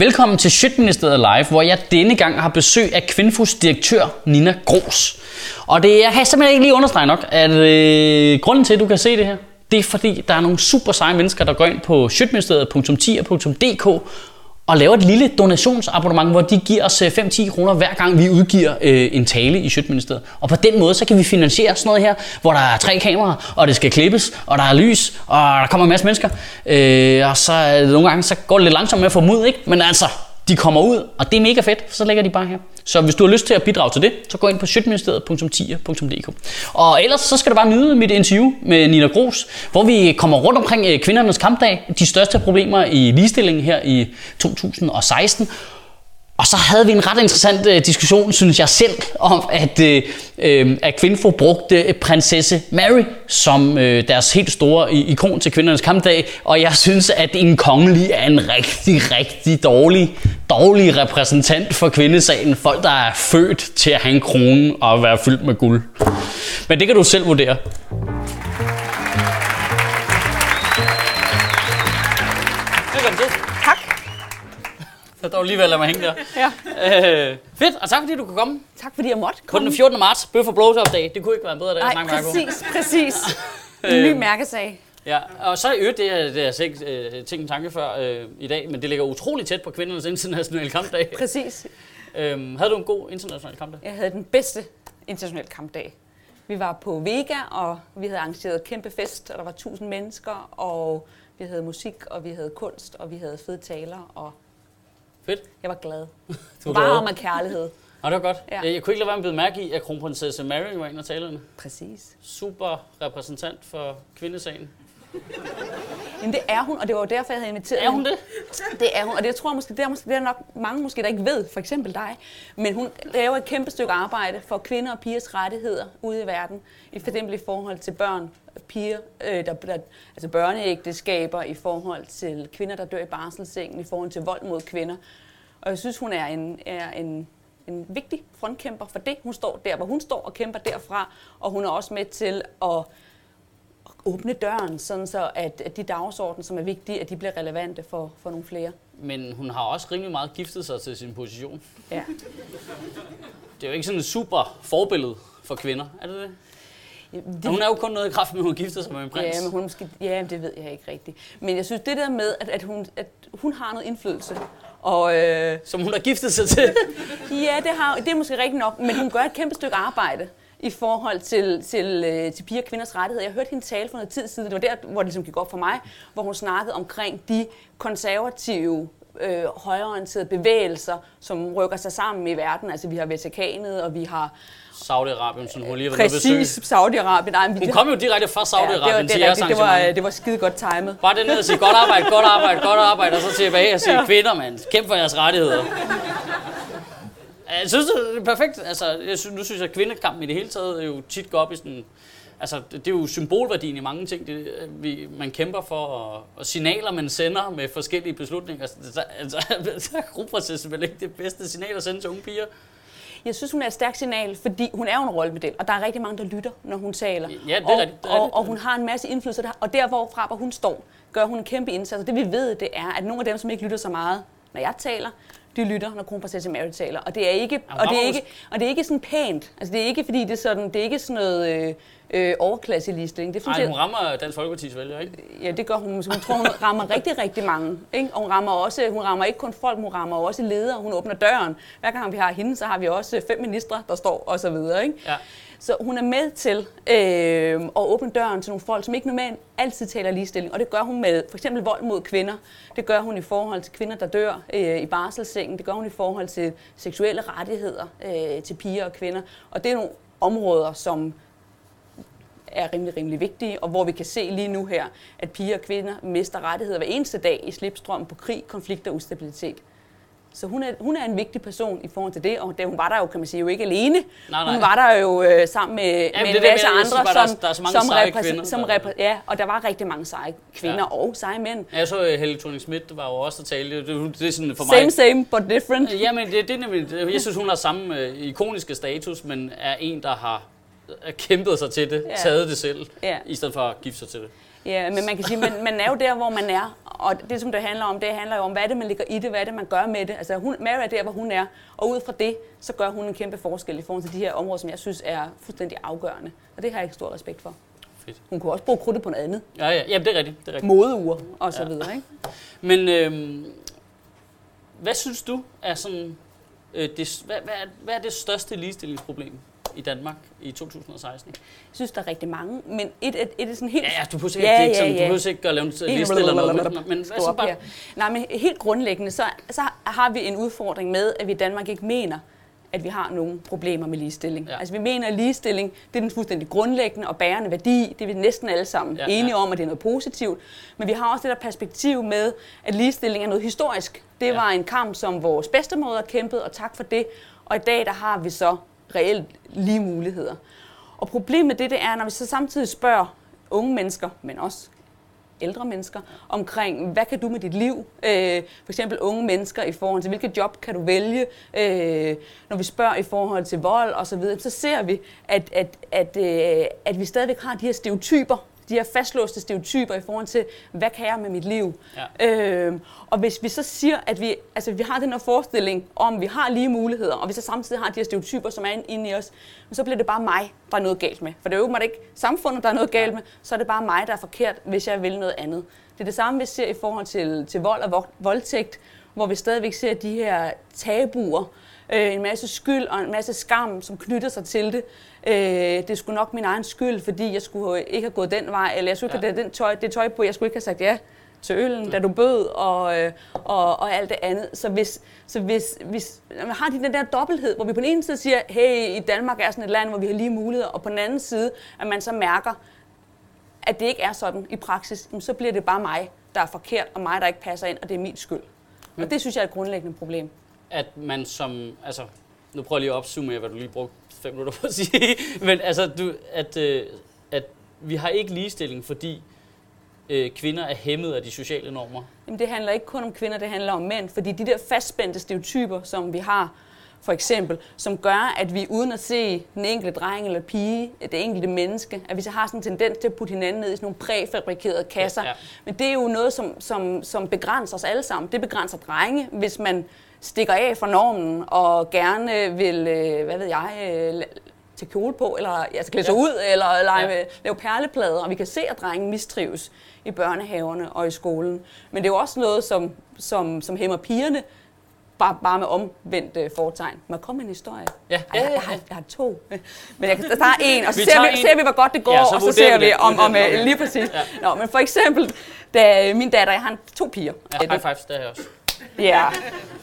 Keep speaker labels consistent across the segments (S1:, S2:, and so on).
S1: Velkommen til Sjøtministeriet Live, hvor jeg denne gang har besøg af Kvinfos direktør Nina Gros. Og det jeg kan simpelthen ikke lige understrege nok, at øh, grunden til, at du kan se det her, det er fordi, der er nogle super seje mennesker, der går ind på sjøtministeriet.10.dk og laver et lille donationsabonnement, hvor de giver os øh, 5-10 kroner hver gang vi udgiver øh, en tale i Sjøtministeriet. Og på den måde, så kan vi finansiere sådan noget her, hvor der er tre kameraer, og det skal klippes, og der er lys, og der kommer en masse mennesker. Øh, og så øh, nogle gange, så går det lidt langsomt med at få mod, ikke? Men altså, de kommer ud, og det er mega fedt, så lægger de bare her. Så hvis du har lyst til at bidrage til det, så gå ind på sjøtministeriet.10.dk. Og ellers så skal du bare nyde mit interview med Nina Gros, hvor vi kommer rundt omkring øh, kvindernes kampdag, de største problemer i ligestillingen her i 2016. Og så havde vi en ret interessant øh, diskussion, synes jeg selv, om at, øh, øh at Kvinfo brugte øh, prinsesse Mary som øh, deres helt store ikon til kvindernes kampdag. Og jeg synes, at en kongelig er en rigtig, rigtig dårlig, dårlig repræsentant for kvindesagen. Folk, der er født til at have en krone og være fyldt med guld. Men det kan du selv vurdere. Der var alligevel at man hænge der. Ja. Øh, fedt, og tak fordi du kunne komme.
S2: Tak fordi jeg måtte komme.
S1: På den 14. marts, Bøf og Blowjob Day. Det kunne ikke være en bedre dag
S2: med præcis, præcis. en ny mærkesag.
S1: Ja, og så er øvrigt, det, det har jeg ikke øh, tænkt en tanke før øh, i dag, men det ligger utrolig tæt på kvindernes internationale kampdag.
S2: Præcis.
S1: Øhm, havde du en god international kampdag?
S2: Jeg havde den bedste internationale kampdag. Vi var på Vega, og vi havde arrangeret kæmpe fest, og der var tusind mennesker, og vi havde musik, og vi havde kunst, og vi havde fede taler, og
S1: Fedt.
S2: Jeg var glad. du var med kærlighed.
S1: Nå, det var godt. Ja. Jeg, kunne ikke lade være med at mærke i, at kronprinsesse Mary var en af talerne.
S2: Præcis.
S1: Super repræsentant for kvindesagen.
S2: Jamen det er hun, og det var jo derfor, jeg havde inviteret
S1: Er hun det?
S2: Det er hun, og det jeg tror jeg måske, det er, måske, det er nok mange måske, der ikke ved, for eksempel dig. Men hun laver et kæmpe stykke arbejde for kvinder og pigers rettigheder ude i verden. I for eksempel i forhold til børn, piger, øh, der, der, altså børneægteskaber, i forhold til kvinder, der dør i barselssengen, i forhold til vold mod kvinder. Og jeg synes, hun er en, er en, en vigtig frontkæmper for det. Hun står der, hvor hun står og kæmper derfra, og hun er også med til at åbne døren, sådan så at, at de dagsorden, som er vigtige, at de bliver relevante for, for nogle flere.
S1: Men hun har også rimelig meget giftet sig til sin position.
S2: Ja.
S1: Det er jo ikke sådan et super forbillede for kvinder, er det det? Det... hun er jo kun noget i kraft med, at hun gifter sig med en prins.
S2: Ja, men hun måske, ja, det ved jeg ikke rigtigt. Men jeg synes, det der med, at, at, hun, at hun har noget indflydelse,
S1: og, øh... Som hun har giftet sig til.
S2: ja, det, har, det er måske rigtigt nok, men hun gør et kæmpe stykke arbejde i forhold til, til, øh, til piger og kvinders rettigheder. Jeg hørte hende tale for noget tid siden, det var der, hvor det ligesom gik op for mig, hvor hun snakkede omkring de konservative øh, højreorienterede bevægelser, som rykker sig sammen i verden. Altså vi har Vatikanet, og vi har
S1: Saudi-Arabien, som hun lige
S2: været Præcis, Saudi-Arabien.
S1: Hun kom jo direkte fra Saudi-Arabien ja,
S2: det, til jeres det, var, det var skide godt timet.
S1: Bare det ned og sige, godt arbejde, godt arbejde, godt arbejde, og så tilbage og sige, kvinder, mand, kæmp for jeres rettigheder. Jeg synes, det er perfekt. Altså, jeg synes, nu synes jeg, at kvindekampen i det hele taget er jo tit går op i sådan... Altså, det, det er jo symbolværdien i mange ting, det, vi, man kæmper for, og, og signaler, man sender med forskellige beslutninger. Altså, altså, så er vel ikke det bedste signal at sende til unge piger?
S2: Jeg synes, hun er et stærkt signal, fordi hun er jo en rollemodel, og der er rigtig mange, der lytter, når hun taler.
S1: Ja, det er
S2: og,
S1: rigtigt.
S2: Og, og hun har en masse indflydelse, der, og der hvorfra, hvor hun står, gør hun en kæmpe indsats. Og det vi ved, det er, at nogle af dem, som ikke lytter så meget, når jeg taler, de lytter, når kronprinsesse Mary taler. Og det er ikke, og det er ikke, og det er ikke sådan pænt. Altså, det er ikke, fordi det er sådan, det er ikke sådan noget øh, øh, overklasse listing.
S1: Det Nej, hun rammer Dansk Folkeparti's vælger, ikke?
S2: Ja, det gør hun. Hun tror, hun rammer rigtig, rigtig mange. Ikke? Og hun rammer, også, hun rammer ikke kun folk, hun rammer også ledere. Hun åbner døren. Hver gang vi har hende, så har vi også fem ministre, der står og så videre. Ikke?
S1: Ja.
S2: Så hun er med til øh, at åbne døren til nogle folk, som ikke normalt altid taler ligestilling. Og det gør hun med for eksempel vold mod kvinder. Det gør hun i forhold til kvinder, der dør øh, i barselssengen. Det gør hun i forhold til seksuelle rettigheder øh, til piger og kvinder. Og det er nogle områder, som er rimelig, rimelig vigtige, og hvor vi kan se lige nu her, at piger og kvinder mister rettigheder hver eneste dag i slipstrøm på krig, konflikt og ustabilitet. Så hun er, hun er en vigtig person i forhold til det, og det, hun var der jo, kan man sige, jo ikke alene.
S1: Nej, nej.
S2: Hun var der jo øh, sammen med, ja, med en masse andre,
S1: som, der, der er så mange
S2: som,
S1: kvinder,
S2: som ja, og der var rigtig mange seje kvinder ja. og seje mænd.
S1: Ja, jeg så uh, Helle thorning Schmidt var jo også at tale. Det, det, det er sådan for
S2: same,
S1: mig.
S2: Same, but different.
S1: Ja, men det, det er nemlig, jeg synes, hun har samme uh, ikoniske status, men er en, der har kæmpet sig til det, ja. taget det selv, ja. i stedet for at gifte sig til det.
S2: Ja, men man kan sige, man, man er jo der, hvor man er, og det, som det handler om, det handler jo om, hvad det, man ligger i det, hvad det, man gør med det. Altså, hun, Mary er der, hvor hun er, og ud fra det, så gør hun en kæmpe forskel i forhold til de her områder, som jeg synes er fuldstændig afgørende. Og det har jeg ikke stor respekt for.
S1: Fedt.
S2: Hun kunne også bruge krudtet på noget andet.
S1: Ja, ja, jamen, det er rigtigt. Det er rigtigt.
S2: Modeur og så
S1: Ja.
S2: videre, ikke?
S1: Men øhm, hvad synes du er sådan, øh, det, hvad, hvad, er, hvad er det største ligestillingsproblem i Danmark i 2016?
S2: Jeg synes, der er rigtig mange, men et, et, et er sådan helt...
S1: Ja, ja, du behøver sikkert ja, ikke, sådan, du behøver sikkert ikke at lave en liste eller noget, men, men hvad
S2: Stå
S1: så
S2: op
S1: bare.
S2: Nej, men helt grundlæggende, så, så har vi en udfordring med, at vi i Danmark ikke mener, at vi har nogle problemer med ligestilling.
S1: Ja.
S2: Ja. Altså vi mener, at ligestilling det er den fuldstændig grundlæggende og bærende værdi. Det er vi næsten alle sammen
S1: Ja,
S2: ja,
S1: ja.
S2: enige om, at det er noget positivt. Men vi har også det der perspektiv med, at ligestilling er noget historisk. Det
S1: Ja.
S2: ja. var en kamp, som vores bedstemødre kæmpede, og tak for det. Og i dag der har vi så reelt lige muligheder. Og problemet med det, det er, når vi så samtidig spørger unge mennesker, men også ældre mennesker, omkring, hvad kan du med dit liv? Øh, for eksempel unge mennesker i forhold til, hvilket job kan du vælge? Øh, når vi spørger i forhold til vold og så videre, så ser vi, at, at, at, øh, at vi stadigvæk har de her stereotyper, de her fastlåste stereotyper i forhold til, hvad kan jeg med mit liv?
S1: Ja.
S2: Øh, og hvis vi så siger, at vi, altså, vi har den her forestilling om, at vi har lige muligheder, og vi så samtidig har de her stereotyper, som er inde i os, så bliver det bare mig, der er noget galt med. For det er jo åbenbart ikke samfundet, der er noget galt med, så er det bare mig, der er forkert, hvis jeg vil noget andet. Det er det samme, vi ser i forhold til, til vold og vo- voldtægt, hvor vi stadigvæk ser de her tabuer, øh, en masse skyld og en masse skam, som knytter sig til det. Øh, det sgu nok min egen skyld, fordi jeg skulle ikke have gået den vej, eller jeg skulle ikke
S1: Ja.
S2: have den tøj, det tøj på, jeg skulle ikke have sagt ja til øllen, da du bød, og, øh, og, og alt det andet. Så hvis, så hvis, hvis man har de den der dobbelthed, hvor vi på den ene side siger, hey, i Danmark er sådan et land, hvor vi har lige muligheder, og på den anden side, at man så mærker, at det ikke er sådan i praksis, så bliver det bare mig, der er forkert, og mig, der ikke passer ind, og det er min skyld. Og det synes jeg er et grundlæggende problem.
S1: at man som, altså, nu prøver jeg lige at opsummere, hvad du lige brugte fem minutter på at sige, men altså, du, at, øh, at vi har ikke ligestilling, fordi øh, kvinder er hæmmet af de sociale normer.
S2: Jamen, det handler ikke kun om kvinder, det handler om mænd. Fordi de der fastspændte stereotyper, som vi har, for eksempel, som gør, at vi uden at se den enkelte dreng eller pige, det enkelte menneske, at vi så har sådan en tendens til at putte hinanden ned i sådan nogle præfabrikerede kasser.
S1: Ja, ja.
S2: Men det er jo noget, som, som, som begrænser os alle sammen. Det begrænser drenge, hvis man stikker af fra normen og gerne vil, øh, hvad ved jeg, øh, tage kjole på, eller altså klæde sig
S1: Ja.
S2: ud, eller lege,
S1: Ja.
S2: lave perleplader, og vi kan se, at drenge mistrives i børnehaverne og i skolen. Men det er jo også noget, som, som, som hæmmer pigerne, bare, bare med omvendt øh, foretegn. Må jeg komme med en historie?
S1: Ja,
S2: Ej, jeg, jeg, har, jeg har to. Men jeg kan er en, og så
S1: Vi
S2: ser vi,
S1: en.
S2: ser vi, hvor godt det går,
S1: Ja, så
S2: og så ser
S1: vi det.
S2: om, om øh, lige præcis.
S1: Ja.
S2: Nå, men for eksempel, da min datter, jeg har to piger.
S1: Ja, high fives, det er jeg også.
S2: Ja.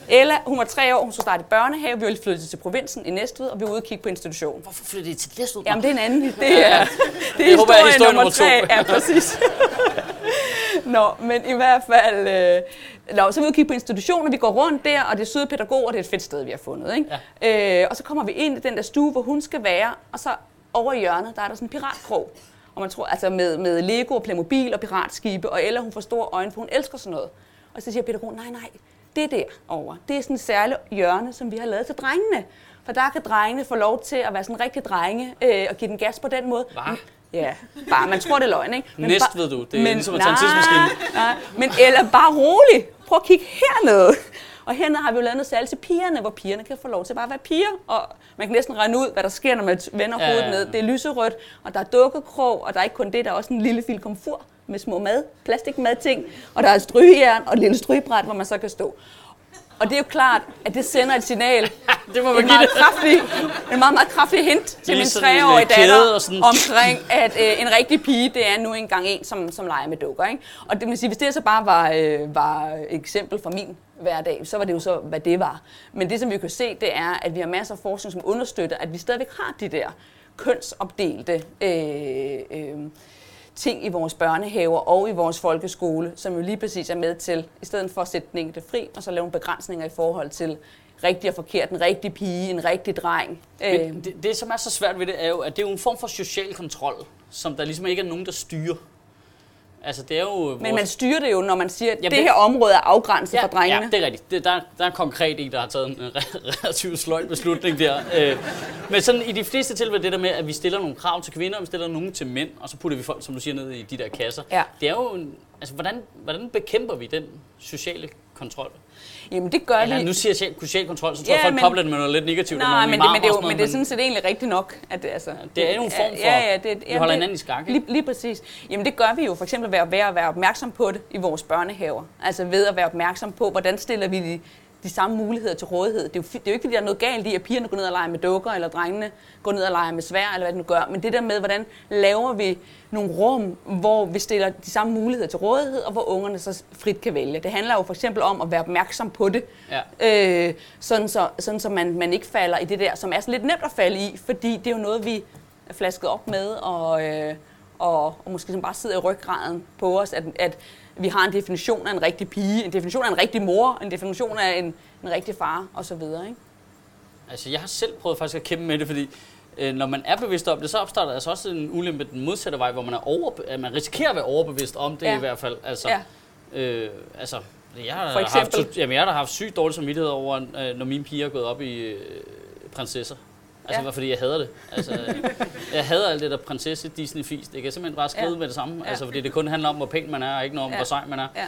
S2: Ella, hun var tre år, hun skulle starte i børnehave, vi var lige flyttet til provinsen i Næstved, og vi var ude og kigge på institution.
S1: Hvorfor flyttede I til Næstved?
S2: Jamen, det er en anden. Det er, det er
S1: Jeg håber, er
S2: historie,
S1: historie
S2: nummer
S1: to.
S2: tre. Ja, præcis. Nå, men i hvert fald... Øh, Nå, så er vi ude og kigge på institutioner, vi går rundt der, og det er søde pædagoger, det er et fedt sted, vi har fundet. Ikke? Ja. Øh, og så kommer vi ind i den der stue, hvor hun skal være, og så over i hjørnet, der er der sådan en piratkrog. Og man tror, altså med, med Lego og Playmobil og piratskibe, og Ella, hun får store øjne, for hun elsker sådan noget. Og så siger pædagogen, nej, nej, det der over, det er sådan et særligt hjørne, som vi har lavet til drengene. For der kan drengene få lov til at være sådan rigtig drenge, øh, og give den gas på den måde.
S1: Hva?
S2: Ja, bare, man tror det er løgn, ikke?
S1: Næst
S2: bare-
S1: ved du, det er ligesom at tage en
S2: nej,
S1: tidsmaskine.
S2: Nej, men eller bare rolig. Prøv at kigge hernede. Og hernede har vi jo lavet noget særligt til pigerne, hvor pigerne kan få lov til bare at være piger. Og man kan næsten regne ud, hvad der sker, når man vender
S1: Ja,
S2: hovedet ned. Det er lyserødt, og der er dukkekrog, og der er ikke kun det, der er også en lille fil komfur med små mad, plastikmadting, og der er strygejern og et lille strygebræt, hvor man så kan stå. Og det er jo klart, at det sender et signal,
S1: Det må man
S2: en
S1: give
S2: meget
S1: det.
S2: kraftig, en meget, meget kraftig hint til min treårige datter omkring, at øh, en rigtig pige, det er nu engang en, som, som leger med dukker. Ikke? Og det vil sige, hvis det så bare var, øh, var et eksempel fra min hverdag, så var det jo så, hvad det var. Men det, som vi kan se, det er, at vi har masser af forskning, som understøtter, at vi stadigvæk har de der kønsopdelte øh, øh, ting i vores børnehaver og i vores folkeskole, som jo lige præcis er med til, i stedet for at sætte den enkelte fri, og så lave nogle begrænsninger i forhold til rigtig og forkert, en rigtig pige, en rigtig dreng.
S1: Men det, det, som er så svært ved det, er jo, at det er jo en form for social kontrol, som der ligesom ikke er nogen, der styrer. Altså, det er jo vores...
S2: Men man styrer det jo, når man siger, at
S1: Jamen,
S2: det
S1: det-
S2: her område er afgrænset for drengene.
S1: Ja, det er rigtigt. Det, der, der er konkret en, der har taget en relativt sløj beslutning der. Øh, men sådan i de fleste tilfælde det der med, at vi stiller nogle krav til kvinder, og vi stiller nogle til mænd, og så putter vi folk, som du siger, ned i de der kasser.
S2: Ja.
S1: Det er jo, en- altså hvordan, hvordan bekæmper vi den sociale kontrol?
S2: Jamen det gør
S1: Eller
S2: vi.
S1: nu siger jeg social- social kontrol, så tror
S2: Ja,
S1: jeg, folk
S2: men-
S1: kobler det med noget lidt negativt.
S2: Nej, men det, men, det er jo, men
S1: noget,
S2: det er sådan set egentlig rigtigt nok. At det, altså,
S1: Det er jo en form for-
S2: Ja, ja, det,
S1: vi holder
S2: det-
S1: hinanden i skak?
S2: Lige, lige præcis. Jamen det gør vi jo for eksempel ved at være, være opmærksom på det i vores børnehaver. Altså ved at være opmærksom på, hvordan stiller vi de, de samme muligheder til rådighed. Det er, jo, det er jo ikke, fordi der er noget galt i, at pigerne går ned og leger med dukker, eller drengene går ned og leger med svær, eller hvad det nu gør. Men det der med, hvordan laver vi nogle rum, hvor vi stiller de samme muligheder til rådighed, og hvor ungerne så frit kan vælge. Det handler jo for eksempel om at være opmærksom på det,
S1: Ja.
S2: øh, sådan så, sådan så man, man ikke falder i det der, som er så lidt nemt at falde i, fordi det er jo noget, vi er flasket op med, og, øh, og, og måske som bare sidder i ryggraden på os, at, at vi har en definition af en rigtig pige, en definition af en rigtig mor, en definition af en, en rigtig far, og så videre. Ikke?
S1: Altså, jeg har selv prøvet faktisk at kæmpe med det, fordi øh, når man er bevidst om det, så opstår der altså også en ulempe den modsatte vej, hvor man, er over, at man risikerer at være overbevidst om det
S2: Ja.
S1: i hvert fald. Altså,
S2: Ja.
S1: øh, altså jeg har,
S2: For
S1: haft,
S2: eksempel?
S1: jamen, jeg har haft sygt dårlig samvittighed over, øh, når mine piger er gået op i øh, prinsesser. Altså,
S2: Ja.
S1: fordi jeg hader det. Altså, jeg hader alt det der prinsesse disney fis Det kan jeg simpelthen bare skrive
S2: Ja.
S1: med det samme.
S2: Ja.
S1: Altså, fordi det kun handler om, hvor pæn man er, og ikke noget om,
S2: ja.
S1: hvor sej man er.
S2: Ja.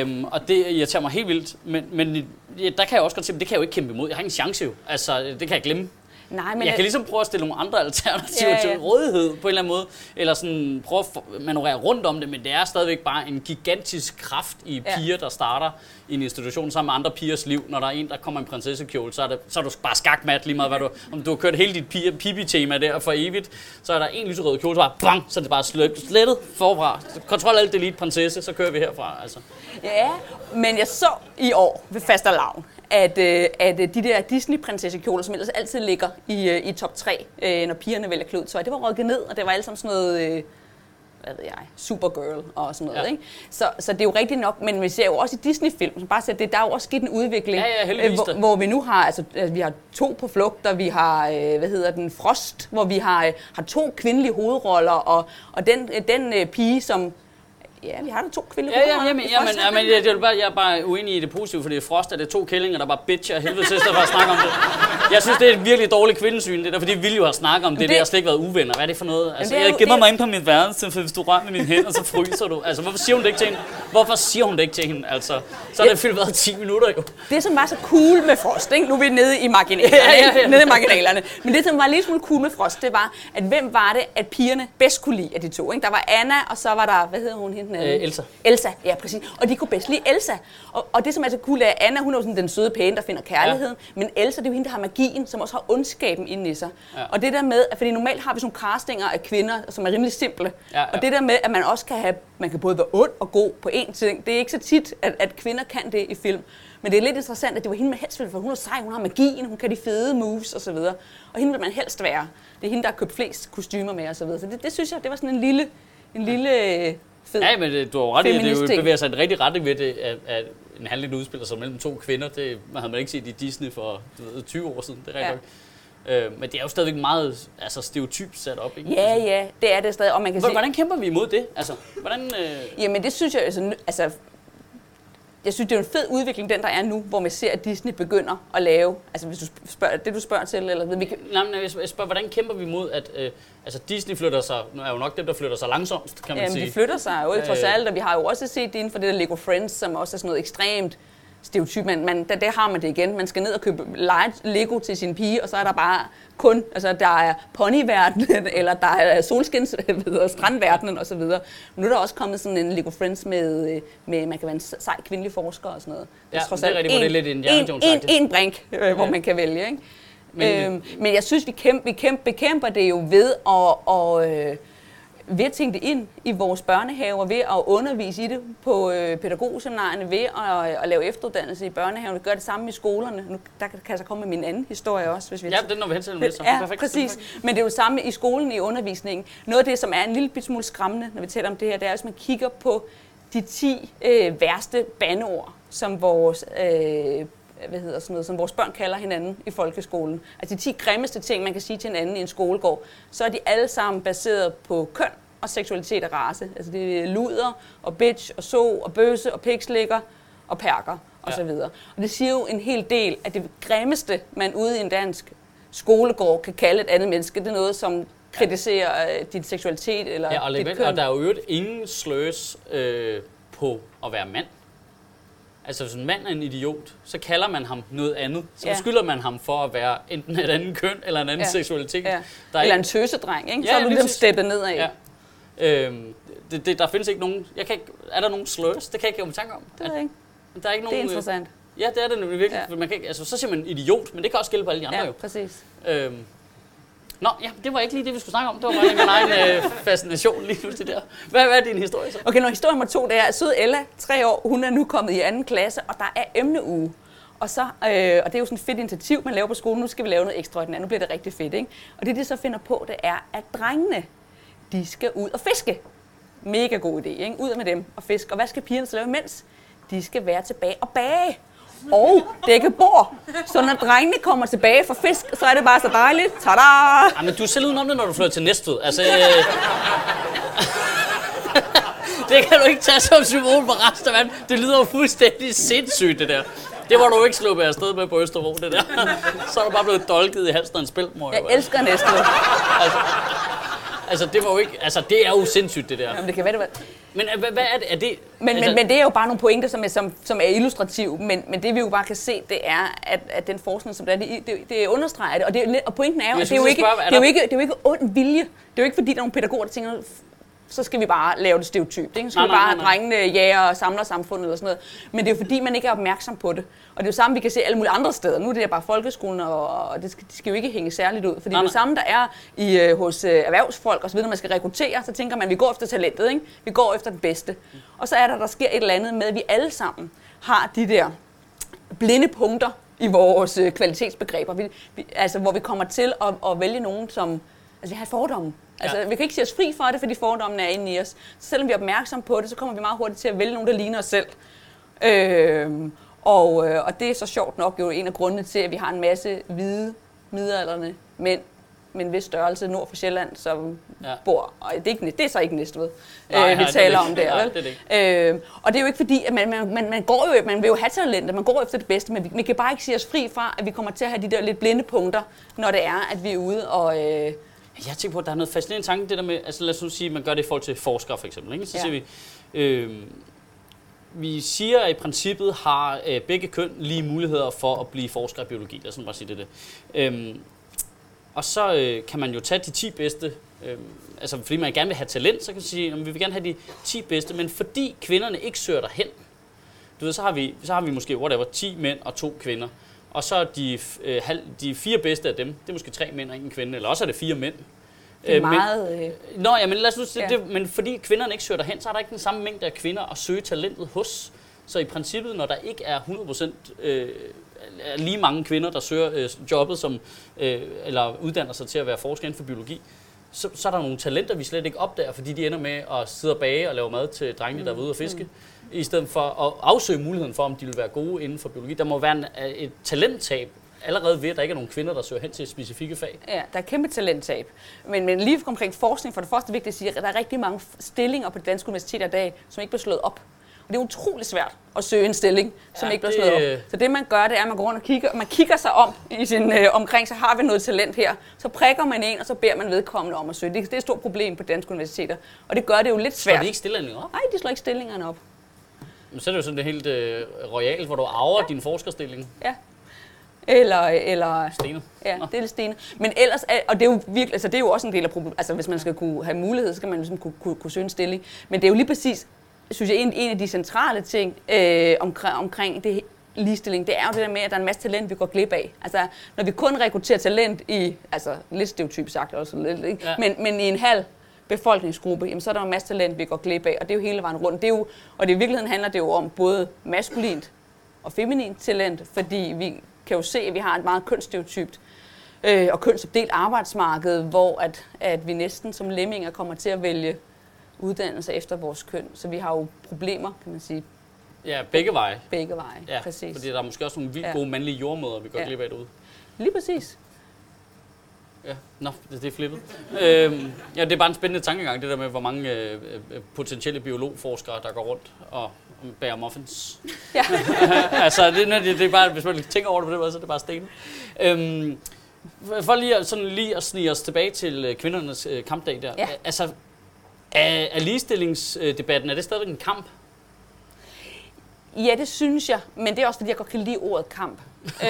S1: Øhm, og det irriterer mig helt vildt. Men, men ja, der kan jeg også godt se, at det kan jeg jo ikke kæmpe imod. Jeg har ingen chance jo. Altså, det kan jeg glemme.
S2: Nej,
S1: Men jeg kan ligesom prøve at stille nogle andre alternativer
S2: Ja,
S1: ja, til rådighed på en eller anden måde. Eller sådan prøve at manøvrere rundt om det, men det er stadigvæk bare en gigantisk kraft i
S2: Ja.
S1: piger, der starter i en institution sammen med andre pigers liv. Når der er en, der kommer i en prinsessekjole, så er, det, så er du bare skakmat lige meget, hvad du, om du har kørt hele dit pipi-tema der for evigt. Så er der en lyserød kjole, så bare bang, så er det bare slet- slettet forfra. Kontrol alt delete prinsesse, så kører vi herfra. Altså.
S2: Ja, men jeg så i år ved fastelavn, at, øh, at øh, de der Disney-prinsessekjoler, som ellers altid ligger i, øh, i top 3, øh, når pigerne vælger klædetøj, det var rykket ned, og det var alle sammen sådan noget... Øh, hvad ved jeg, Supergirl og sådan noget. Ja. Ikke? Så, så det er jo rigtigt nok, men vi ser jo også i Disney-film, som bare siger, det, der er jo også sket en udvikling,
S1: Ja, ja,
S2: hvor, hvor vi nu har, altså, altså, vi har to på flugt, og vi har, øh, hvad hedder den, Frost, hvor vi har, øh, har to kvindelige hovedroller, og, og den, øh, den øh, pige, som, ja, vi har da to kvindelige
S1: Ja, ja,
S2: hovedroller.
S1: jamen,
S2: i
S1: jamen, jeg, jeg, jeg, jeg er bare uenig i det positive, fordi Frost er det to kællinger, der bare bitcher af helvede til, for at snakke om det. Jeg synes, det er et virkelig dårligt kvindesyn, det der, fordi vi ville jo have snakket om det,
S2: det-
S1: der har slet ikke været uvenner. Hvad er det for noget? Altså,
S2: er
S1: jeg
S2: jo-
S1: gemmer mig ind på mit værelse, for hvis du rører med mine hænder, så fryser du. Altså, hvorfor siger hun det ikke til hende? Hvorfor siger hun det ikke til hende? Altså, så har det fyldt været 10 minutter jo.
S2: Det, som var så cool med Frost, ikke? nu er vi nede i marginalerne,
S1: Ja, ja, ja.
S2: nede i marginalerne. men det, som var lidt smule cool med Frost, det var, at hvem var det, at pigerne bedst kunne lide af de to? Ikke? Der var Anna, og så var der, hvad hedder hun hende? Den anden?
S1: Øh, Elsa.
S2: Elsa, ja præcis. Og de kunne bedst lide Elsa. Og, og det, som er så cool, er, at Anna, hun er jo sådan den søde pæne, der finder kærligheden. Ja. Men Elsa, det er jo hende, der har magien, som også har ondskaben inde i sig. Ja. Og det der med, at fordi normalt har vi sådan castinger af kvinder, som er rimelig simple.
S1: Ja, ja.
S2: Og det der med, at man også kan have, man kan både være ond og god på én ting, det er ikke så tit, at, at kvinder kan det i film. Men det er lidt interessant, at det var hende, man helst ville, for hun er sej, hun har magien, hun kan de fede moves osv. Og hende vil man helst være. Det er hende, der har købt flest kostymer med osv. Så, videre. så det, det synes jeg, det var sådan en lille, en lille fed.
S1: Ja, men det, du har jo ret i, at det jo bevæger sig i en rigtig retning ved det, at, at en handling udspiller sig mellem to kvinder. Det havde man ikke set i Disney for du ved, 20 år siden, det er rigtigt
S2: Ja.
S1: øh, Men det er jo stadigvæk meget altså, stereotypt sat op, ikke?
S2: Ja, ja, det er det stadig. Og man kan
S1: Hvor-
S2: sige,
S1: Hvordan kæmper vi imod det? Altså, hvordan, øh,
S2: Jamen det synes jeg altså, altså jeg synes, det er en fed udvikling, den der er nu, hvor man ser, at Disney begynder at lave, altså hvis du spørger, det du spørger til, eller vi kan,
S1: nej, men jeg spørger, hvordan kæmper vi imod, at øh, altså Disney flytter sig, nu er jo nok dem, der flytter sig langsomst, kan man
S2: jamen,
S1: sige.
S2: de flytter sig jo trods
S1: Øh.
S2: alt, og vi har jo også set det inden for det der Lego Friends, som også er sådan noget ekstremt stereotyp, men man, der, der har man det igen. Man skal ned og købe leget Lego til sin pige, og så er der bare kun, altså der er ponyverdenen, eller der er solskins, hedder, strandverdenen osv. Nu er der også kommet sådan en Lego Friends med, øh, med man kan være en sej kvindelig forsker og sådan noget.
S1: Ja,
S2: trods
S1: det er
S2: alt
S1: rigtigt, hvor det er lidt Indiana
S2: en, en,
S1: Jones-agtigt.
S2: en brink, øh, hvor
S1: Ja.
S2: man kan vælge, ikke?
S1: Men-
S2: øhm, men jeg synes, vi, kæmper, vi kæmper, bekæmper det jo ved at, og, øh, ved at tænke det ind i vores børnehaver, ved at undervise i det på øh, pædagogseminarierne, ved at, at lave efteruddannelse i børnehaven, gør det samme i skolerne. Nu, der kan jeg så komme med min anden historie også, hvis vi
S1: Ja, den når vi hen til lidt, så.
S2: Ja,
S1: Perfekt.
S2: præcis. Men det er jo samme i skolen, i undervisningen. Noget af det, som er en lille smule skræmmende, når vi taler om det her, det er, hvis man kigger på de 10 øh, værste bandeord, som vores, øh, hvad hedder sådan noget, som vores børn kalder hinanden i folkeskolen. Altså de 10 grimmeste ting, man kan sige til hinanden i en skolegård, så er de alle sammen baseret på køn og seksualitet og race. Altså det er luder og bitch og so og bøse og pikslikker og perker og
S1: Ja.
S2: så videre. Og det siger jo en hel del, at det grimmeste, man ude i en dansk skolegård kan kalde et andet menneske, det er noget, som kritiserer øh, din seksualitet eller
S1: Ja, og,
S2: dit køn.
S1: og der er jo øvrigt ingen sløs øh, på at være mand. Altså hvis en mand er en idiot, så kalder man ham noget andet. Så
S2: Ja.
S1: beskylder man ham for at være enten et andet køn eller en anden
S2: Ja.
S1: seksualitet.
S2: Ja.
S1: Der er
S2: Eller en tøsedreng, ikke?
S1: Ja,
S2: så er du
S1: lige
S2: ligesom steppet nedad.
S1: ja. Øhm, det, det, der findes ikke nogen... Jeg kan ikke, er der nogen slurs? Det kan jeg ikke komme i tanke om.
S2: Det ved jeg ikke.
S1: Der er ikke
S2: Det er
S1: nogen, øh,
S2: interessant.
S1: Ja, det er det nemlig virkelig.
S2: Ja.
S1: Man kan ikke, altså, så siger man idiot, men det kan også gælde på alle de andre
S2: Ja,
S1: jo.
S2: præcis.
S1: Øhm. Nå, ja, det var ikke lige det, vi skulle snakke om. Det var bare min egen øh, fascination lige pludselig der. Hvad, hvad er din historie så?
S2: Okay, når historie nummer to, det er, at søde Ella, tre år, hun er nu kommet i anden klasse, og der er emneuge. Og, så, øh, og det er jo sådan et fedt initiativ, man laver på skolen. Nu skal vi lave noget ekstraordinært. Nu bliver det rigtig fedt, ikke? Og det, de så finder på, det er, at drengene, de skal ud og fiske. Mega god idé, ikke? Ud med dem og fiske. Og hvad skal pigerne så lave imens? De skal være tilbage og bage. Og dække bord. Så når drengene kommer tilbage fra fisk, så er det bare så dejligt. Tada!
S1: Ej, men du er selv udenom det, når du flytter til Næstved. Altså, øh... det kan du ikke tage som symbol på resten af verden. Det lyder jo fuldstændig sindssygt, det der. Det var du ikke sluppet afsted med på Østerbro, det der. Så er du bare blevet dolket i halsen af en spilmor.
S2: Jeg elsker næste.
S1: Altså, det var jo ikke... Altså, det er jo sindssygt, det der.
S2: Jamen, det kan være, det var...
S1: Men øh, hvad, hvad er det? Er det
S2: Men,
S1: altså,
S2: men, men det er jo bare nogle pointer, som er, som, som er illustrative, men, men det vi jo bare kan se, det er, at, at den forskning, som der er, det, det, det understreger det, og, det, og pointen er jo, at det er jo, ikke, det, er jo ikke, det er jo ikke ond vilje. Det er jo ikke, fordi der er nogle pædagoger, der tænker, så skal vi bare lave det stereotypt. Ikke? Så skal
S1: Nej,
S2: vi
S1: nej,
S2: bare
S1: nej,
S2: have drengene jæger og samler samfundet eller sådan noget. Men det er jo fordi, man ikke er opmærksom på det. Og det er jo samme, vi kan se alle mulige andre steder. Nu er det bare folkeskolen, og, og det skal, de skal jo ikke hænge særligt ud. Fordi
S1: Nej,
S2: det er det
S1: nej.
S2: samme, der er i, øh, hos øh, erhvervsfolk osv., når man skal rekruttere, så tænker man, at vi går efter talentet. Ikke? Vi går efter den bedste. Og så er der, der sker et eller andet med, at vi alle sammen har de der blinde punkter i vores øh, kvalitetsbegreber, vi, vi, altså, hvor vi kommer til at, at vælge nogen, som altså, vi har fordomme. Altså,
S1: Ja.
S2: Vi kan ikke sige os fri fra det, fordi fordommene er inde i os. Så selvom vi er opmærksom på det, så kommer vi meget hurtigt til at vælge nogen, der ligner os selv. Øhm, og, øh, og det er så sjovt nok jo en af grundene til, at vi har en masse hvide, midalderne mænd med en vis størrelse nord for Sjælland, som
S1: Ja.
S2: bor, og det er, ikke, det er så ikke Næstved,
S1: Nej,
S2: øh,
S1: nej,
S2: vi
S1: det er
S2: taler
S1: det
S2: om der,
S1: Nej,
S2: vel?
S1: det det
S2: Øh, og det er jo ikke fordi, at man, man, man, man går jo, man vil jo have talentet, man går efter det bedste, men vi, vi kan bare ikke sige os fri fra, at vi kommer til at have de der lidt blinde punkter, når det er, at vi er ude og... Øh,
S1: Jeg tænker på, at der er noget fascinerende tanke, det der med, altså lad os nu sige, at man gør det i forhold til forskere for eksempel. Ikke? Så
S2: Ja.
S1: siger vi, øh, vi siger, at i princippet har øh, begge køn lige muligheder for at blive forskere i biologi. Lad os nu bare sige det. det. Øh, og så øh, kan man jo tage de 10 bedste, øh, altså fordi man gerne vil have talent, så kan man sige, at vi vil gerne have de 10 bedste, men fordi kvinderne ikke søger derhen, du ved, så har vi, så har vi måske whatever, 10 mænd og to kvinder. Og så de, øh, halv, de fire bedste af dem, det er måske tre mænd og en kvinde, eller også er det fire mænd.
S2: det er
S1: Øh, men-
S2: meget... Øh,
S1: Nå, ja, men lad os nu sige
S2: Ja.
S1: det, men fordi kvinderne ikke søger derhen, så er der ikke den samme mængde af kvinder at søge talentet hos. Så i princippet, når der ikke er 100% øh, lige mange kvinder, der søger øh, jobbet som, øh, eller uddanner sig til at være forsker inden for biologi, så, så er der nogle talenter, vi slet ikke opdager, fordi de ender med at sidde og bage og lave mad til drengene, der er ude og fiske, i stedet for at afsøge muligheden for, om de vil være gode inden for biologi. Der må være en, et talenttab allerede ved, at der ikke er nogen kvinder, der søger hen til specifikke fag.
S2: Ja, der er kæmpe talenttab. Men, men lige omkring forskning, for det første er vigtigt at sige, at der er rigtig mange stillinger på det danske universitet i dag, som ikke bliver slået op. Og det er utrolig svært at søge en stilling, som
S1: Ja,
S2: ikke bliver
S1: det-
S2: slået op. Så det man gør, det er, at man går rundt og kigger, man kigger sig om i sin, øh, omkring, så har vi noget talent her. Så prikker man en, og så beder man vedkommende om at søge. Det, det er et stort problem på danske universiteter. Og det gør det jo lidt
S1: Så
S2: svært.
S1: de ikke stille op?
S2: Nej, de slår ikke stillingerne op.
S1: Men så er det jo sådan det helt øh, royalt, hvor du arver din forskerstilling,
S2: Ja. Eller, eller
S1: Stine.
S2: Ja,
S1: Nå.
S2: det er lidt stenet. Men ellers, er, og det er jo virkelig, altså det er jo også en del af problemet. Altså hvis man skal kunne have mulighed, så skal man ligesom kunne, kunne, kunne søge en stilling. Men det er jo lige præcis, synes jeg, en, en af de centrale ting øh, omkring, omkring det ligestilling, det er jo det der med, at der er en masse talent, vi går glip af. Altså, når vi kun rekrutterer talent i, altså lidt stereotyp sagt også, lidt, ikke?
S1: Ja.
S2: Men, men i en halv befolkningsgruppe, jamen, så er der en masse talent, vi går glip af, og det er jo hele vejen rundt. Det er jo, og det i virkeligheden handler det jo om både maskulint og feminint talent, fordi vi kan jo se, at vi har et meget kønsstereotypt øh, og kønsopdelt arbejdsmarked, hvor at, at vi næsten som lemminger kommer til at vælge uddannelse efter vores køn. Så vi har jo problemer, kan man sige,
S1: Ja, begge veje.
S2: begge veje.
S1: Ja,
S2: præcis.
S1: fordi der er måske også nogle vildt
S2: Ja.
S1: gode mandlige jordmøder, vi går
S2: Ja.
S1: glip af derude.
S2: Lige præcis.
S1: Ja, nå, det, det er flippet. øhm, ja, det er bare en spændende tankegang, det der med, hvor mange øh, øh, potentielle biologforskere, der går rundt og bærer muffins.
S2: Ja.
S1: altså, det, det, det er bare, hvis man tænker over det på den måde, så er det bare sten. Øhm, for lige at, sådan lige at snige os tilbage til øh, kvindernes øh, kampdag der.
S2: Ja.
S1: Altså, er, er ligestillingsdebatten, er det stadig en kamp?
S2: Ja, det synes jeg, men det er også, fordi jeg godt kan lide ordet kamp. øh,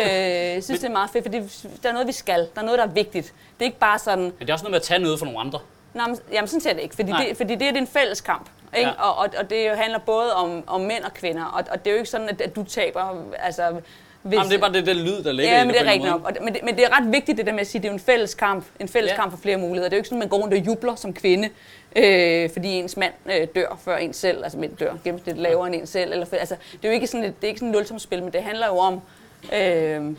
S2: jeg synes, det er meget fedt, for det, der er noget, vi skal. Der er noget, der er vigtigt. Det er ikke bare sådan,
S1: Men det er også noget med at tage noget for nogle andre.
S2: nej, men, jamen sådan ser det ikke, fordi,
S1: Nej.
S2: det, fordi det er en fælles kamp. Ikke?
S1: Ja.
S2: Og, og, og det handler både om, om mænd og kvinder, og, og det er jo ikke sådan, at, at du taber, altså... Hvis,
S1: Jamen, det er bare det, det lyd, der ligger
S2: Ja,
S1: i
S2: men
S1: det
S2: er rigtigt nok. Og men, det, men det er ret vigtigt det der med at sige, at det er en fælles kamp. En fælles
S1: Ja.
S2: ja. kamp for flere muligheder. Det er jo ikke sådan, at man går rundt og jubler som kvinde, øh, fordi ens mand øh, dør før en selv. Altså mænd dør gennemsnitligt lavere end en selv. Eller altså, det er jo ikke sådan et, det er ikke sådan et nulsomspil, men det handler jo om, øh,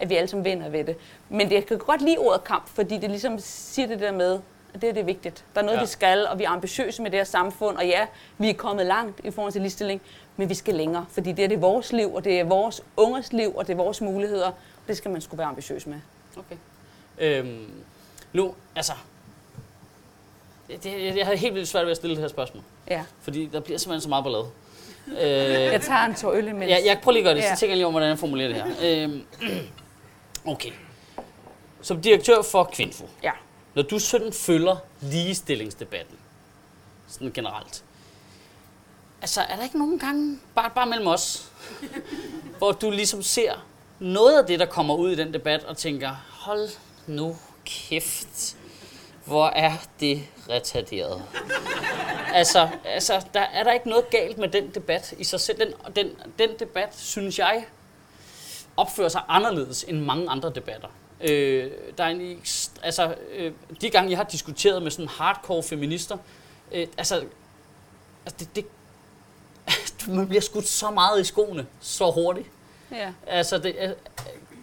S2: at vi alle sammen vinder ved det. Men det, jeg kan godt lide ordet kamp, fordi det ligesom siger det der med, at det, er det vigtigt. Der er noget,
S1: Ja.
S2: ja. vi skal, og vi er ambitiøse med det her samfund. Og ja, vi er kommet langt i forhold til ligestilling, men vi skal længere. Fordi det er, det vores liv, og det er vores ungers liv, og det er vores muligheder. Det skal man skulle være ambitiøs med.
S1: Okay. Øhm, nu, altså... Det, jeg havde helt vildt svært ved at stille det her spørgsmål.
S2: Ja.
S1: Fordi der bliver simpelthen så meget ballade. Øh,
S2: Jeg tager en tår øl imens.
S1: Ja, jeg prøver lige at gøre det, så
S2: Ja.
S1: tænker jeg lige over, hvordan jeg formulerer det her. Øhm, okay. Som direktør for Kvinfo,
S2: Ja.
S1: når du sådan følger ligestillingsdebatten, sådan generelt, altså er der ikke nogen gange, bare, bare mellem os, hvor du ligesom ser noget af det, der kommer ud i den debat, og tænker, hold nu kæft, hvor er det retarderet. altså, altså der er der ikke noget galt med den debat i sig selv. Den, den, den debat, synes jeg, opfører sig anderledes end mange andre debatter. Øh, der er en, altså, øh, de gange, jeg har diskuteret med sådan hardcore feminister, øh, altså, altså det, det, man bliver skudt så meget i skoene så hurtigt.
S2: Ja.
S1: Altså, det, er-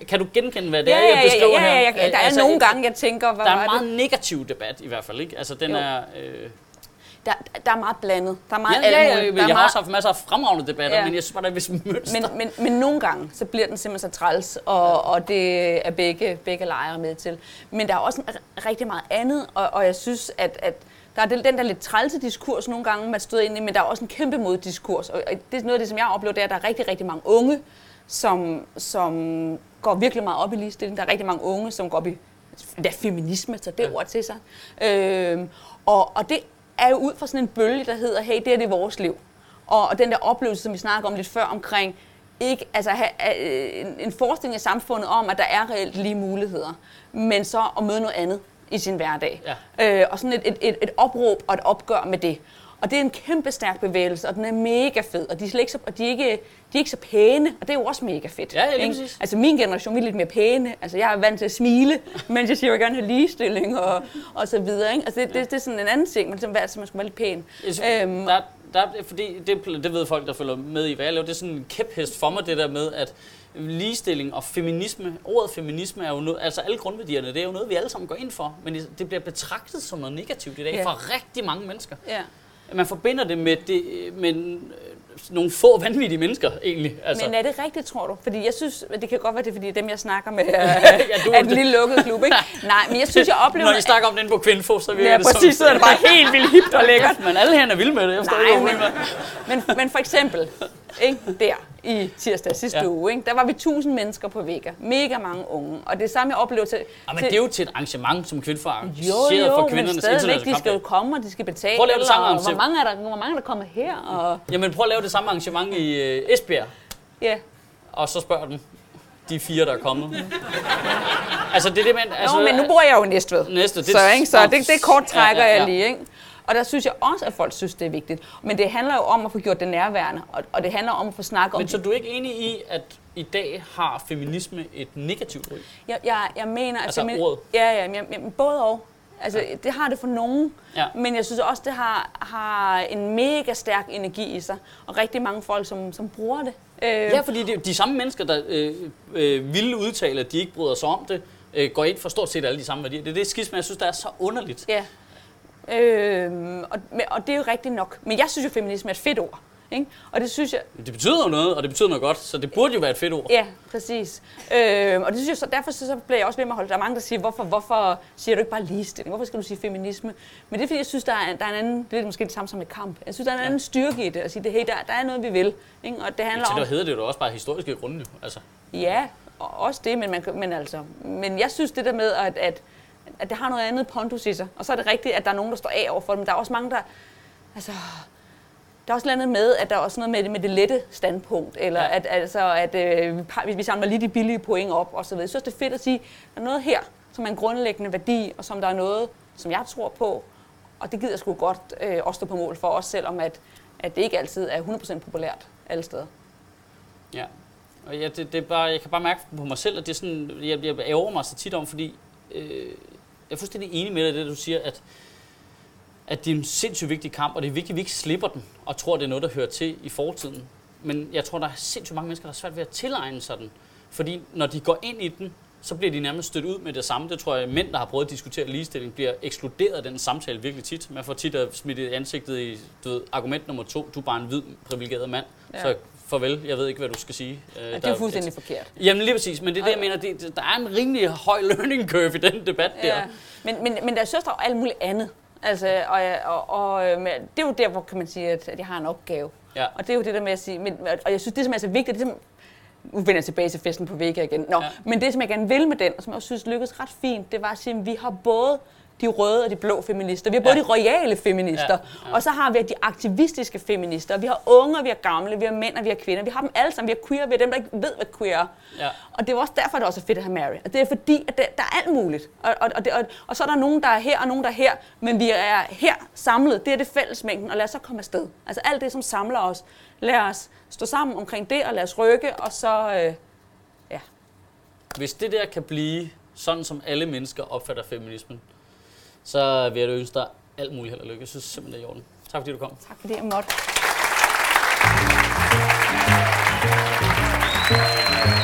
S1: kan du genkende, hvad det
S2: Ja,
S1: er, jeg beskriver
S2: ja,
S1: her?
S2: ja, ja, ja. Der er
S1: Altså,
S2: nogle gange, jeg tænker, hvad
S1: Der er en
S2: det?
S1: meget negativ debat i hvert fald, ikke? Altså, den
S2: Jo.
S1: er... Øh,
S2: Der, der er meget blandet. Der er meget
S1: ja, ja, ja, ja,
S2: Der er
S1: jeg har
S2: meget-
S1: også haft masser af fremragende debatter,
S2: Ja.
S1: men jeg synes bare, der er vist mønster.
S2: men, men, men nogle gange, så bliver den simpelthen så træls, og, og det er begge, begge lejre med til. Men der er også r- rigtig meget andet, og, og jeg synes, at, at der er den der lidt trælse diskurs nogle gange, man støder ind i, men der er også en kæmpe moddiskurs. Og det er noget af det, som jeg oplever, det er, at der er rigtig, rigtig mange unge, som, som går virkelig meget op i ligestilling. Der er rigtig mange unge, som går op i der feminisme, så det
S1: Ja.
S2: ord til sig. Øhm, og, og det er jo ud fra sådan en bølge, der hedder, hey, det her det er vores liv. Og, og den der oplevelse, som vi snakker om lidt før, omkring ikke, altså, have, øh, en, en forestilling i samfundet om, at der er reelt lige muligheder, men så at møde noget andet i sin hverdag.
S1: Ja.
S2: Øh, og sådan et, et, et, et opråb og et opgør med det. Og det er en kæmpe stærk bevægelse, og den er mega fed. Og de er, slet ikke så, og de er, ikke, de er ikke så pæne, og det er jo også mega fedt.
S1: Ja, ja,
S2: ikke? Altså min generation, vi er lidt mere pæne. Altså jeg er vant til at smile, mens jeg siger, at jeg vil gerne have ligestilling og, og så videre. Ikke? Altså det, det, det, er sådan en anden ting, men er, altså, man skal være lidt pæn.
S1: Jeg synes,
S2: Øhm,
S1: der, der, er- fordi det, det ved folk, der følger med i, hvad jeg laver. Det er sådan en kæphest for mig, det der med, at ligestilling og feminisme, ordet feminisme er jo noget, altså alle grundværdierne, det er jo noget, vi alle sammen går ind for, men det bliver betragtet som noget negativt i dag
S2: Ja.
S1: for rigtig mange mennesker.
S2: Ja.
S1: Man forbinder det med, det, med nogle få vanvittige mennesker, egentlig. Altså,
S2: Men er det rigtigt, tror du? Fordi jeg synes, det kan godt være, det er fordi dem, jeg snakker med,
S1: Ja, du-
S2: er en lille lukket klub, ikke? Nej, men jeg synes, jeg oplever...
S1: når I snakker om den på Kvinfo, så virker
S2: Ja,
S1: det
S2: præcis, så er det bare helt vildt hipt og lækkert.
S1: Men alle herinde er vilde med det. Jeg forstår ikke,
S2: Nej,
S1: hvad
S2: men, men, men for eksempel, ikke, der i tirsdag sidste
S1: Ja.
S2: uge, ikke, der var vi 1000 mennesker på Vega. Mega mange unge. Og det samme, jeg oplever til...
S1: Ja, men
S2: til
S1: det er jo til et arrangement, som Kvinfo har
S2: jo, jo,
S1: for
S2: men
S1: kvindernes
S2: stadigvæk,
S1: internationale
S2: de skal jo komme, og de skal betale.
S1: Prøv at lave det samme
S2: og
S1: arrangement.
S2: hvor mange er der, hvor mange er der kommet her? Og,
S1: Jamen prøv at lave det samme arrangement i øh, Esbjerg,
S2: ja.
S1: og så spørg dem, de fire, der er kommet. altså det er det, man... Altså,
S2: Altså, men nu bor jeg jo i Næstved.
S1: Næstved, det-
S2: så, ikke? så
S1: Nå,
S2: det, det kort trækker
S1: ja, ja, ja.
S2: jeg lige. Ikke? Og der synes jeg også, at folk synes, det er vigtigt. Men det handler jo om at få gjort det nærværende, og, og det handler om at få snakket om
S1: Men så du er ikke enig i, at i dag har feminisme et negativt ry?
S2: Jeg, jeg, jeg mener,
S1: Altså
S2: femi-
S1: ordet?
S2: Ja, ja, men, men både og. Altså, ja. det har det for nogen,
S1: Ja.
S2: men jeg synes også, det har, har en mega stærk energi i sig, og rigtig mange folk, som, som bruger det. Øh,
S1: Ja, fordi det de samme mennesker, der øh, øh, ville udtale, at de ikke bryder sig om det, øh, går ind for stort set alle de samme værdier. Det er det skisme, jeg synes, der er så underligt.
S2: ja. Øh, og, og det er jo rigtigt nok. Men jeg synes jo, feminisme er et fedt ord. Ikke? Og det synes jeg,
S1: Det betyder jo noget, og det betyder noget godt, så det burde jo være et fedt ord.
S2: Ja, præcis. Øh, og det synes jeg, så, derfor så, bliver jeg også ved med at holde. Der er mange, der siger, hvorfor, hvorfor siger du ikke bare ligestilling? Hvorfor skal du sige feminisme? Men det er fordi, jeg synes, der er, der er en anden, det er måske det samme som et kamp. Jeg synes, der er en anden styrke i det, at sige, det, hey, der, der er noget, vi vil. Ikke? Og det handler om,
S1: det hedder det jo også bare historiske grunde. Altså,
S2: ja, og også det, men, man, men, altså, men jeg synes det der med, at, at, at det har noget andet pondus i sig. Og så er det rigtigt, at der er nogen, der står af over for det, men der er også mange, der, altså, der er også noget med, at der er også noget med det, med det lette standpunkt, eller
S1: Ja.
S2: at, altså, at øh, vi, vi samler lige de billige point op og så videre. Jeg synes, det er fedt at sige, at der er noget her, som er en grundlæggende værdi, og som der er noget, som jeg tror på, og det gider jeg sgu godt øh, også stå på mål for, også selvom at, at det ikke altid er 100% populært alle steder.
S1: ja. Og ja, det, det er bare, jeg kan bare mærke på mig selv, at det er sådan, jeg, jeg ærger mig så tit om, fordi øh, jeg er fuldstændig enig med dig i det, du siger, at, at det er en sindssygt vigtig kamp, og det er vigtigt, at vi ikke slipper den, og tror, det er noget, der hører til i fortiden. Men jeg tror, der er sindssygt mange mennesker, der er svært ved at tilegne sig den. Fordi når de går ind i den, så bliver de nærmest stødt ud med det samme. Det tror jeg, mænd, der har prøvet at diskutere ligestilling, bliver ekskluderet af den samtale virkelig tit. Man får tit at smidt i ansigtet i du ved, argument nummer to, du er bare en hvid, privilegeret mand. Ja.
S2: Ja.
S1: Så farvel, jeg ved ikke, hvad du skal sige. Øh, der
S2: det er fuldstændig forkert.
S1: Jamen lige præcis, men det er det, jeg mener, det, der er en rimelig høj learning curve i den debat der.
S2: Ja. Men, men, men der er søstre og alt muligt andet. Altså, og, og, og øh, men det er jo der, hvor kan man sige, at, at jeg har en opgave.
S1: Ja.
S2: Og det er jo det der med at sige, men, og jeg synes, det som er så vigtigt, det som, nu vender jeg tilbage til festen på Vega igen. Nå,
S1: Ja.
S2: Men det, som jeg gerne vil med den, og som jeg også synes lykkedes ret fint, det var at sige, at vi har både de røde og de blå feminister. Vi har både
S1: Ja.
S2: de royale feminister,
S1: Ja,
S2: ja. og så har vi de aktivistiske feminister. Vi har unge, vi har gamle, vi har mænd og vi har kvinder. Vi har dem alle sammen. Vi har queer, vi har dem, der ikke ved, hvad queer er.
S1: Ja.
S2: Og det er også derfor, det er også er fedt at have Mary. Og det er fordi, at der, der er alt muligt. Og, og, og, det, og, og så er der nogen, der er her, og nogen, der er her. Men vi er her samlet. Det er det fællesmængden, og lad os så komme afsted. Altså alt det, som samler os. Lad os stå sammen omkring det, og lad os rykke, og så... Øh, ja.
S1: Hvis det der kan blive sådan, som alle mennesker opfatter feminismen, så vil jeg ønske dig alt muligt held og lykke. Jeg synes simpelthen, det er i orden. Tak fordi du kom.
S2: Tak fordi jeg måtte.
S3: Thank